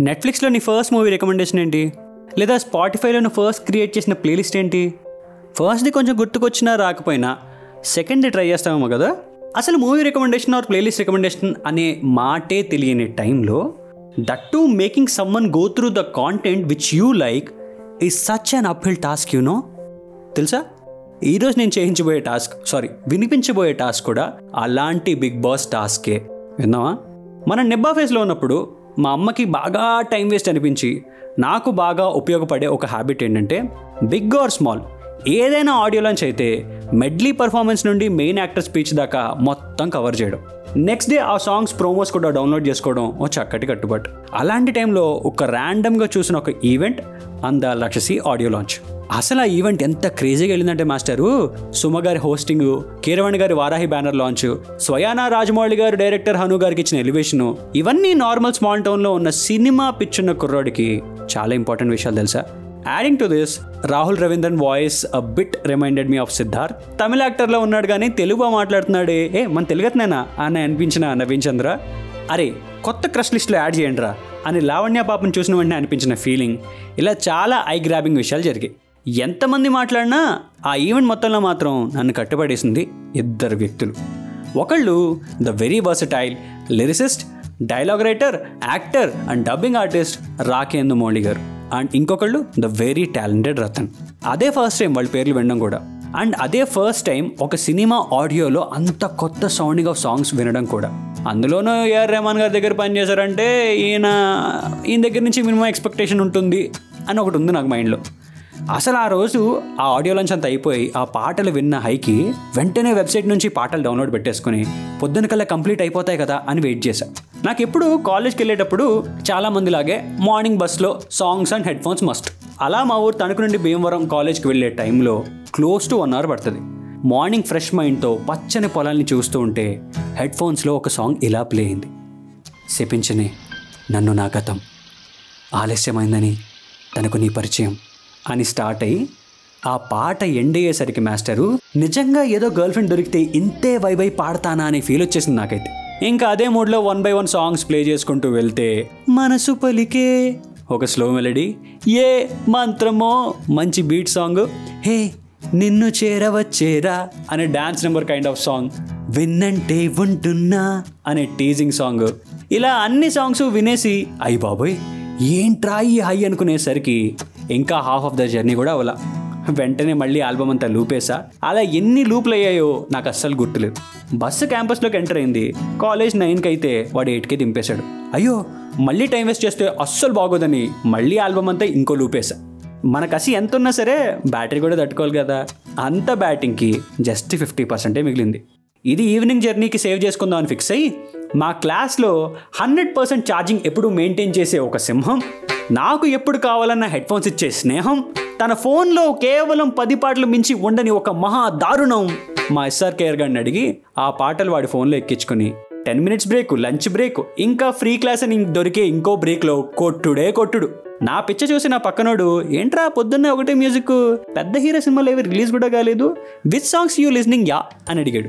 నెట్ఫ్లిక్స్లో నీ first movie recommendation ఏంటి? లేదా స్పాటిఫైలో నువ్వు ఫస్ట్ క్రియేట్ చేసిన ప్లేలిస్ట్ ఏంటి? ఫస్ట్ది కొంచెం గుర్తుకొచ్చినా రాకపోయినా సెకండ్ది ట్రై చేస్తామేమో కదా? అసలు movie recommendation or playlist recommendation అనే మాటే తెలియని టైంలో that too making someone go through the content which you like is such an uphill task you know know తెలుసా? ఈరోజు నేను చేయించబోయే టాస్క్ సారీ వినిపించబోయే టాస్క్ కూడా అలాంటి బిగ్ బాస్ టాస్కే విన్నావా? మన నెబ్బా ఫేస్లో ఉన్నప్పుడు మా అమ్మకి బాగా టైం వేస్ట్ అనిపించి నాకు బాగా ఉపయోగపడే ఒక హ్యాబిట్ ఏంటంటే బిగ్ ఆర్ స్మాల్. ఏదైనా ఆడియో లాంచ్ అయితే మెడ్లీ పర్ఫార్మెన్స్ నుండి మెయిన్ యాక్టర్ స్పీచ్ దాకా మొత్తం కవర్ చేయడం. నెక్స్ట్ డే ఆ సాంగ్స్ ప్రోమోస్ కూడా డౌన్లోడ్ చేసుకోవడం ఓ చక్కటి కట్టుబాటు. అలాంటి టైంలో ఒక ర్యాండమ్గా చూసిన ఒక ఈవెంట్ అంద లక్షసి ఆడియో లాంచ్. అసలు ఆ ఈవెంట్ ఎంత క్రేజీగా వెళ్ళిందంటే మాస్టరు సుమ గారి హోస్టింగ్ కీరవణ్ గారి వారాహి బ్యానర్ లాంచ్ స్వయానా రాజమౌళి గారు డైరెక్టర్ హను గారికి ఇచ్చిన ఎలివేషన్ ఇవన్నీ నార్మల్ స్మాల్ టౌన్లో ఉన్న సినిమా పిచ్చున్న కుర్రాడికి చాలా ఇంపార్టెంట్ విషయాలు తెలుసా? Adding to this Rahul Ravindran voice a bit reminded me of Siddharth. Tamil యాక్టర్లో ఉన్నాడు కానీ తెలుగు మాట్లాడుతున్నాడే. ఏ మన తెలుగతనేనా? అని అనిపించిన నవీన్ చంద్ర అరే కొత్త క్రష్ లిస్ట్లో యాడ్ చేయండి రా అని లావణ్య పాపను చూసిన వెంటనే అనిపించిన ఫీలింగ్ ఇలా చాలా ఐ గ్రాబింగ్ విషయాలు జరిగాయి. ఎంతమంది మాట్లాడినా ఆ ఈవెంట్ మొత్తంలో మాత్రం నన్ను కట్టుబడేసింది ఇద్దరు వ్యక్తులు. ఒకళ్ళు the very versatile lyricist dialogue writer actor and dubbing artist Rakendu Mouli garu. And ఇంకొకళ్ళు ద వెరీ టాలెంటెడ్ రతన్. అదే ఫస్ట్ టైం వాళ్ళ పేర్లు వినడం కూడా. అండ్ అదే ఫస్ట్ టైం ఒక సినిమా ఆడియోలో అంత కొత్త సౌండింగ్ ఆఫ్ సాంగ్స్ వినడం కూడా. అందులోనూ ఏఆర్ రెహమాన్ గారి దగ్గర పనిచేశారంటే ఈయన ఈయన దగ్గర నుంచి మినిమం ఎక్స్పెక్టేషన్ ఉంటుంది అని ఒకటి ఉంది నాకు మైండ్లో అసలు ఆ రోజు ఆ ఆడియో లంచ్ అంతా అయిపోయి ఆ పాటలు విన్న హైకి వెంటనే వెబ్సైట్ నుంచి పాటలు డౌన్లోడ్ పెట్టేసుకుని పొద్దున కల్లా కంప్లీట్ అయిపోతాయి కదా అని వెయిట్ చేశా. నాకు ఎప్పుడు కాలేజ్కి వెళ్ళేటప్పుడు చాలామందిలాగే మార్నింగ్ బస్లో songs and headphones must అలా మా ఊరు తణుకు నుండి భీమవరం కాలేజ్కి వెళ్ళే టైంలో క్లోజ్ టు వన్ అవర్ పడుతుంది. మార్నింగ్ ఫ్రెష్ మైండ్తో పచ్చని పొలాల్ని చూస్తూ ఉంటే హెడ్ ఫోన్స్లో ఒక సాంగ్ ఇలా ప్లే అయింది. శపించనే నన్ను నా గతం. ఆలస్యమైందని తనకు నీ పరిచయం. అని స్టార్ట్ అయ్యి ఆ పాట ఎండ్ అయ్యేసరికి మాస్టరు నిజంగా ఏదో గర్ల్ ఫ్రెండ్ దొరికితే ఇంతే వైబై పాడతానా? అని ఫీల్ వచ్చేసింది నాకైతే. ఇంకా అదే మూడ్లో one by one songs play చేసుకుంటూ వెళ్తే మనసు పలికే ఒక స్లో మెలడీ ఏ మంత్రమో మంచి బీట్ సాంగ్ హే నిన్ను చేరవచ్చేరా అనే dance number kind of song విన్నంటే ఉంటున్నా అనే టీజింగ్ సాంగ్. ఇలా అన్ని సాంగ్స్ వినేసి అయ్యి బాబోయ్ ఏంట్రా ఈ హై అనుకునేసరికి ఇంకా హాఫ్ ఆఫ్ ద జర్నీ కూడా అవలా వెంటనే మళ్ళీ ఆల్బమ్ అంతా లూపేసా. అలా ఎన్ని లూప్లు అయ్యాయో నాకు అస్సలు గుర్తులేదు బస్సు క్యాంపస్లోకి ఎంటర్ అయింది. కాలేజ్ నైన్కి అయితే వాడు ఎయిట్కే దింపేశాడు. అయ్యో మళ్ళీ టైం వేస్ట్ చేస్తే అస్సలు బాగోదని మళ్ళీ ఆల్బమ్ అంతా ఇంకో లూపేసా. మన కసి ఎంత ఉన్నా సరే బ్యాటరీ కూడా తట్టుకోవాలి కదా. అంత బ్యాటింగ్కి జస్ట్ ఫిఫ్టీ పర్సెంటే మిగిలింది. ఇది ఈవినింగ్ జర్నీకి సేవ్ చేసుకుందాం అని ఫిక్స్ అయ్యి మా క్లాస్లో హండ్రెడ్ పర్సెంట్ ఛార్జింగ్ ఎప్పుడు మెయింటైన్ చేసే ఒక సింహం నాకు ఎప్పుడు కావాలన్న హెడ్ఫోన్స్ ఇచ్చే స్నేహం తన ఫోన్లో కేవలం పది పాటలు మించి ఉండని ఒక మహా దారుణం మా ఎస్ఆర్ కేర్ గారిని అడిగి ఆ పాటలు వాడి ఫోన్లో ఎక్కించుకుని ten minutes break lunch break ఇంకా ఫ్రీ క్లాస్ అని దొరికే ఇంకో బ్రేక్లో కొట్టుడే కొట్టుడు. నా పిచ్చ చూసి నా పక్కనోడు ఏంట్రా పొద్దున్నే ఒకటే మ్యూజిక్ పెద్ద హీరో సినిమాలు ఏవి రిలీజ్ కూడా కాలేదు with songs you listening yeah? అని అడిగాడు.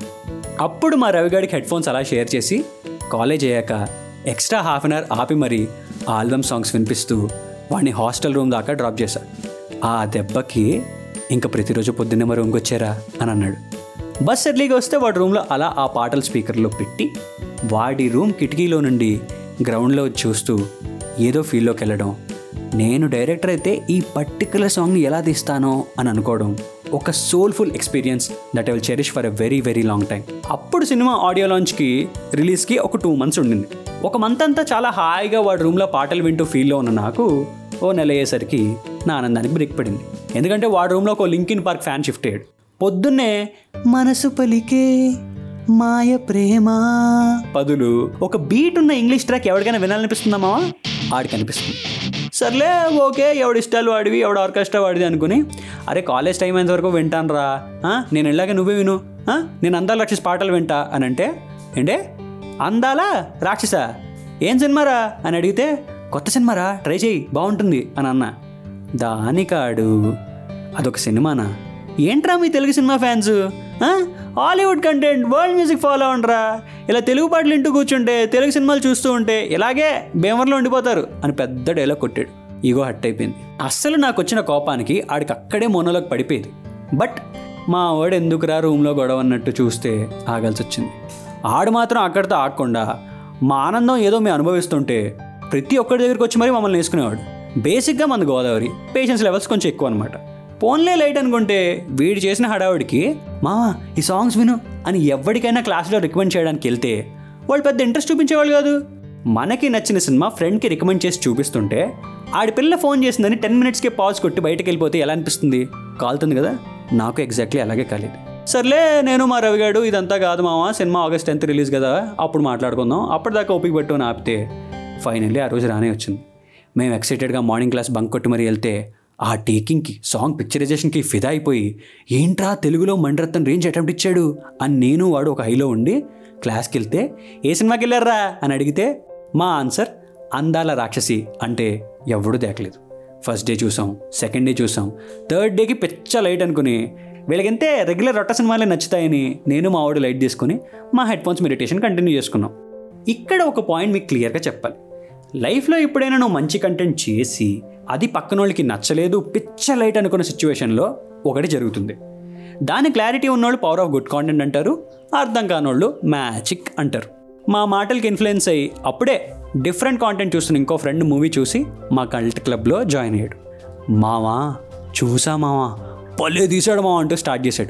అప్పుడు మా రవిగాడికి హెడ్ ఫోన్స్ అలా షేర్ చేసి కాలేజ్ అయ్యాక ఎక్స్ట్రా హాఫ్ అన్ అవర్ ఆపి మరీ ఆల్బమ్ సాంగ్స్ వినిపిస్తూ వాడిని హాస్టల్ రూమ్ దాకా డ్రాప్ చేశా. ఆ దెబ్బకి ఇంకా ప్రతిరోజు పొద్దున్నే మరి ఇంకొచ్చారా అని అన్నాడు. బస్ ఎర్లీగా వస్తే వాడి రూమ్లో అలా ఆ పాటలు స్పీకర్లో పెట్టి వాడి రూమ్ కిటికీలో నుండి గ్రౌండ్లో చూస్తూ ఏదో ఫీల్లోకి వెళ్ళడం. నేను డైరెక్టర్ అయితే ఈ పర్టికులర్ సాంగ్ని ఎలా తీస్తానో అని అనుకోవడం. ఒక soulful experience that I will cherish for a very very long time అప్పుడు సినిమా ఆడియో లాంచ్కి రిలీజ్కి ఒక టూ మంత్స్ ఉండింది. ఒక మంత్ అంతా చాలా హాయిగా వాడి రూమ్లో పాటలు వింటూ ఫీల్లో ఉన్న నాకు ఓ నెల అయ్యేసరికి నా ఆనందానికి బ్రేక్ పడింది. ఎందుకంటే వాడి రూమ్లో ఒక లింకిన్ పార్క్ ఫ్యాన్ షిఫ్ట్ అయ్యాడు. పొద్దున్నే మనసు పలికే మాయ ప్రేమ. పదులు ఒక బీట్ ఉన్న ఇంగ్లీష్ ట్రాక్ ఎవరికైనా వినాలనిపిస్తుందమ్మా ఆడికి అనిపిస్తుంది. సర్లే ఓకే ఎవడు ఇష్టాలు వాడివి ఎవడ ఆర్కెస్ట్రా వాడిది అనుకుని అరే కాలేజ్ టైం అయినంత వరకు వింటాను రా నేను వెళ్ళాక నువ్వే విను. నేను అందాల రాక్షసి పాటలు వింటా అని అంటే ఏంటే? అందాలా రాక్షస? ఏం సినిమారా? అని అడిగితే కొత్త సినిమారా? ట్రై చేయి బాగుంటుంది అని అన్న. దానికాడు అదొక సినిమానా? ఏంట్రా మీ Telugu cinema fans? Hollywood content world music follow అవ్వండిరా. ఇలా తెలుగు పాటలు ఇంటూ కూర్చుంటే తెలుగు సినిమాలు చూస్తూ ఉంటే ఇలాగే బేమర్లో ఉండిపోతారు అని పెద్ద డైలాగ్ కొట్టాడు. ఈగో హట్ అయిపోయింది. అస్సలు నాకు వచ్చిన కోపానికి ఆడికి అక్కడే మోనోలోకి పడిపోయేది. బట్ మా వాడు ఎందుకురా రూమ్లో గొడవ అన్నట్టు చూస్తే ఆగాల్సి వచ్చింది. ఆడు మాత్రం అక్కడితో ఆగకుండా మా ఆనందం ఏదో మేము అనుభవిస్తుంటే ప్రతి ఒక్కరి దగ్గరికి వచ్చి మరీ మమ్మల్ని వేసుకునేవాడు. బేసిక్గా మన గోదావరి పేషెన్స్ లెవెల్స్ కొంచెం ఎక్కువ అనమాట పోన్లే లైట్ అనుకుంటే వీడు చేసిన హడావుడికి మావా ఈ సాంగ్స్ విను అని ఎవరికైనా క్లాస్లో రికమెండ్ చేయడానికి వెళ్తే వాళ్ళు పెద్ద ఇంట్రెస్ట్ చూపించేవాళ్ళు కాదు. మనకి నచ్చిన సినిమా ఫ్రెండ్కి రికమెండ్ చేసి చూపిస్తుంటే ఆడి పిల్ల ఫోన్ చేసిందని టెన్ మినిట్స్కే పాజ్ కొట్టి బయటకు వెళ్ళిపోతే ఎలా అనిపిస్తుంది? కాలుతుంది కదా? నాకు ఎగ్జాక్ట్లీ అలాగే కాలేదు. సర్లే నేను మా రవిగాడు ఇదంతా కాదు మామ సినిమా ఆగస్ట్ టెన్త్ రిలీజ్ కదా అప్పుడు మాట్లాడుకుందాం. అప్పటిదాకా ఓపిక పట్టుకొని ఆపితే ఫైనల్లీ ఆ రోజు రానే వచ్చింది. మేము ఎక్సైటెడ్గా మార్నింగ్ క్లాస్ బంక్ కొట్టి మరీ వెళ్తే ఆ టేకింగ్కి సాంగ్ పిక్చరైజేషన్కి ఫిదా అయిపోయి ఏంట్రా తెలుగులో మండరత్నం రేంజ్ అటెంప్ట్ ఇచ్చాడు? అని నేను వాడు ఒక హైలో ఉండి క్లాస్కి వెళ్తే ఏ సినిమాకి వెళ్ళారా అని అడిగితే మా ఆన్సర్ అందాల రాక్షసి. అంటే ఎవడూ దేకలేదు ఫస్ట్ డే చూసాం సెకండ్ డే చూసాం థర్డ్ డేకి పిచ్చ లైట్ అనుకుని వీళ్ళకంతే రెగ్యులర్ రొట్ట సినిమాలే నచ్చుతాయని నేను మా వాడు లైట్ తీసుకుని మా హెడ్ ఫోన్స్ మెడిటేషన్ కంటిన్యూ చేసుకున్నాం. ఇక్కడ ఒక పాయింట్ మీకు క్లియర్గా చెప్పాలి. లైఫ్లో ఎప్పుడైనా నువ్వు మంచి కంటెంట్ చేసి అది పక్కన వాళ్ళకి నచ్చలేదు పిచ్చలైట్ అనుకున్న సిచ్యువేషన్లో ఒకటి జరుగుతుంది. దాని క్లారిటీ ఉన్నోళ్ళు పవర్ ఆఫ్ గుడ్ కాంటెంట్ అంటారు అర్థం కానోళ్ళు మ్యాజిక్ అంటారు. మా మాటలకి ఇన్ఫ్లుయెన్స్ అయ్యి అప్పుడే డిఫరెంట్ కాంటెంట్ చూస్తున్న ఇంకో ఫ్రెండ్ మూవీ చూసి మా కల్ట్ క్లబ్లో జాయిన్ అయ్యాడు. మావా చూసా మావా పల్లె తీసాడు మావా అంటూ స్టార్ట్ చేశాడు.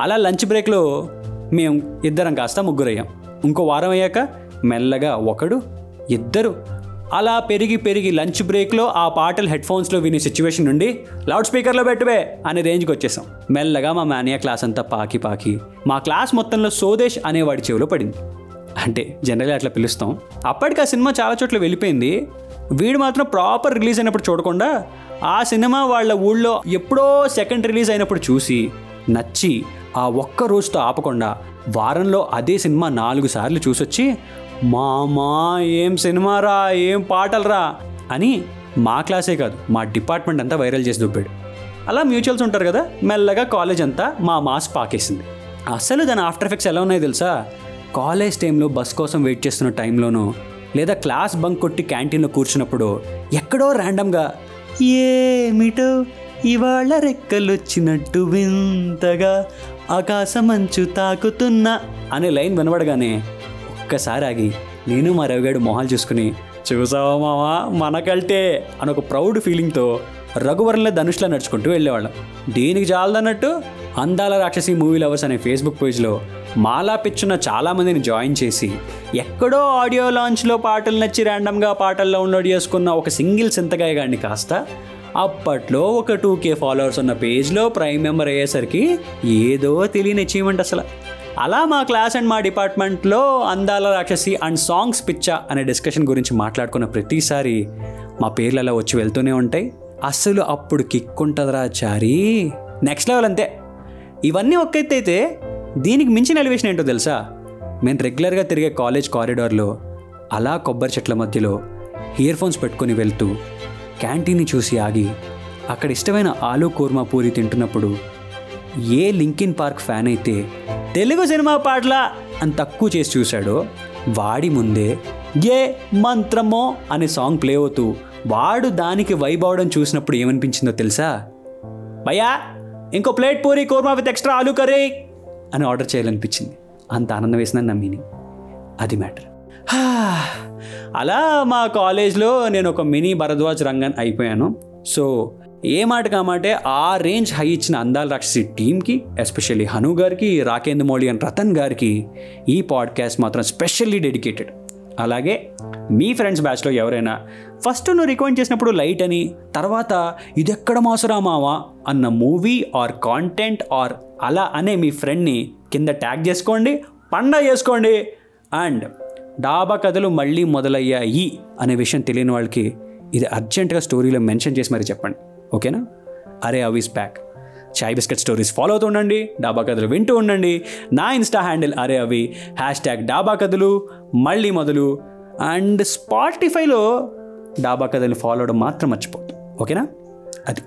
అలా లంచ్ బ్రేక్లో మేము ఇద్దరం కాస్త ముగ్గురయ్యాం. ఇంకో వారం అయ్యాక మెల్లగా ఒకడు ఇద్దరు అలా పెరిగి పెరిగి లంచ్ బ్రేక్లో ఆ పాటలు హెడ్ ఫోన్స్లో వినే సిచ్యువేషన్ నుండి లౌడ్ స్పీకర్లో పెట్టువే అనే రేంజ్కి వచ్చేసాం. మెల్లగా మా మానియా క్లాస్ అంతా పాకి పాకి మా క్లాస్ మొత్తంలో సోదేశ్ అనేవాడి చెవిలో పడింది. అంటే జనరల్గా అట్లా పిలుస్తాం. అప్పటికి ఆ సినిమా చాలా చోట్ల వెళ్ళిపోయింది. వీడు మాత్రం ప్రాపర్ రిలీజ్ అయినప్పుడు చూడకుండా ఆ సినిమా వాళ్ళ ఊళ్ళో ఎప్పుడో సెకండ్ రిలీజ్ అయినప్పుడు చూసి నచ్చి ఆ ఒక్క రోజుతో ఆపకుండా వారంలో అదే సినిమా నాలుగు సార్లు చూసొచ్చి మామా ఏం సినిమా రా ఏం పాటలరా అని మా క్లాసే కాదు మా డిపార్ట్మెంట్ అంతా వైరల్ చేసి దుబ్బాడు. అలా మ్యూచువల్స్ ఉంటారు కదా మెల్లగా కాలేజ్ అంతా మా మాస్ పాకేసింది. అసలు దాని ఆఫ్టర్ ఎఫెక్ట్స్ ఎలా ఉన్నాయో తెలుసా? కాలేజ్ టైంలో బస్ కోసం వెయిట్ చేస్తున్న టైంలోనూ లేదా క్లాస్ బంక్ కొట్టి క్యాంటీన్లో కూర్చున్నప్పుడు ఎక్కడో ర్యాండమ్గా ఏమిటో ఇవాళ రెక్కలొచ్చినట్టు వింతగా ఆకాశమంచు తాకుతున్నా అనే లైన్ వినబడగానే ఒక్కసారి ఆగి నేను మా రవిగాడు మొహాలు చూసుకుని చూసావా మావా మనకల్టే అని ఒక ప్రౌడ్ ఫీలింగ్తో రఘువరంలో ధనుష్లా నడుచుకుంటూ వెళ్ళేవాళ్ళం. దీనికి చాలదన్నట్టు అందాల రాక్షసి మూవీ లవర్స్ అనే ఫేస్బుక్ పేజ్లో మాలా పిచ్చున్న చాలామందిని జాయిన్ చేసి ఎక్కడో ఆడియో లాంచ్లో పాటలు నచ్చి ర్యాండమ్గా పాటల్లో డౌన్లోడ్ చేసుకున్న ఒక సింగిల్ సింతగాయ గాడిని కాస్త అప్పట్లో ఒక టూ కే ఫాలోవర్స్ ఉన్న పేజ్లో ప్రైమ్ మెంబర్ అయ్యేసరికి ఏదో తెలియని అచీవ్మెంట్ అసలు. అలా మా క్లాస్ అండ్ మా డిపార్ట్మెంట్లో అందాల రాక్షసి అండ్ సాంగ్స్ పిచ్చా అనే డిస్కషన్ గురించి మాట్లాడుకున్న ప్రతిసారి మా పేర్లు అలా వచ్చి వెళ్తూనే ఉంటాయి. అస్సలు అప్పుడు కిక్ ఉంటుందిరా చారీ? నెక్స్ట్ లెవెల్ అంతే. ఇవన్నీ ఒక్కైతే ఎత్తు అయితే దీనికి మించిన ఎలివేషన్ ఏంటో తెలుసా? మేము రెగ్యులర్గా తిరిగే కాలేజ్ కారిడార్లో అలా కొబ్బరి చెట్ల మధ్యలో ఇయర్ ఫోన్స్ పెట్టుకొని వెళ్తూ క్యాంటీన్ని చూసి ఆగి అక్కడ ఇష్టమైన ఆలూ కూర్మా పూరి తింటున్నప్పుడు ఏ లింకిన్ పార్క్ ఫ్యాన్ అయితే తెలుగు సినిమా పాటల అని తక్కువ చేసి చూశాడో వాడి ముందే ఏ మంత్రమో అనే సాంగ్ ప్లే అవుతూ వాడు దానికి వైబ్ అవడం చూసినప్పుడు ఏమనిపించిందో తెలుసా? భయ్యా ఇంకో plate puri korma with extra aloo curry అని ఆర్డర్ చేయాలనిపించింది. అంత ఆనందం వేసిందని నా మీనింగ్. అది మ్యాటర్. అలా మా కాలేజ్లో నేను ఒక మినీ భరద్వాజ్ రంగన్ అయిపోయాను. సో ఏ మాట కామాటే ఆ రేంజ్ హై ఇచ్చిన అందాల రాక్షసి టీంకి ఎస్పెషల్లీ హను గారికి రాకేంద్ర మౌళి అండ్ రతన్ గారికి ఈ పాడ్కాస్ట్ మాత్రం స్పెషల్లీ డెడికేటెడ్ అలాగే మీ ఫ్రెండ్స్ బ్యాచ్లో ఎవరైనా ఫస్ట్ నువ్వు రికమెండ్ చేసినప్పుడు లైట్ అని తర్వాత ఇదెక్కడ మాసురా మావా అన్న మూవీ ఆర్ కాంటెంట్ ఆర్ అలా అనే మీ ఫ్రెండ్ని కింద ట్యాగ్ చేసుకోండి పండ చేసుకోండి అండ్ డాబా కథలు మళ్ళీ మొదలయ్యాయి అనే విషయం తెలియని వాళ్ళకి ఇది అర్జెంటుగా స్టోరీలో మెన్షన్ చేసి మరి చెప్పండి. ఓకేనా? అరే అవిస్ బ్యాక్ చాయ్ బిస్కెట్ స్టోరీస్ ఫాలో అవుతూ ఉండండి డాబా కథలు వింటూ ఉండండి. నా ఇన్స్టా హ్యాండిల్ అరే అవి. హ్యాష్ ట్యాగ్ డాబా కథలు మళ్ళీ మొదలు. అండ్ స్పాటిఫైలో డాబా కథలు ఫాలో అవడం మాత్రం మర్చిపోద్దు ఓకేనా? అది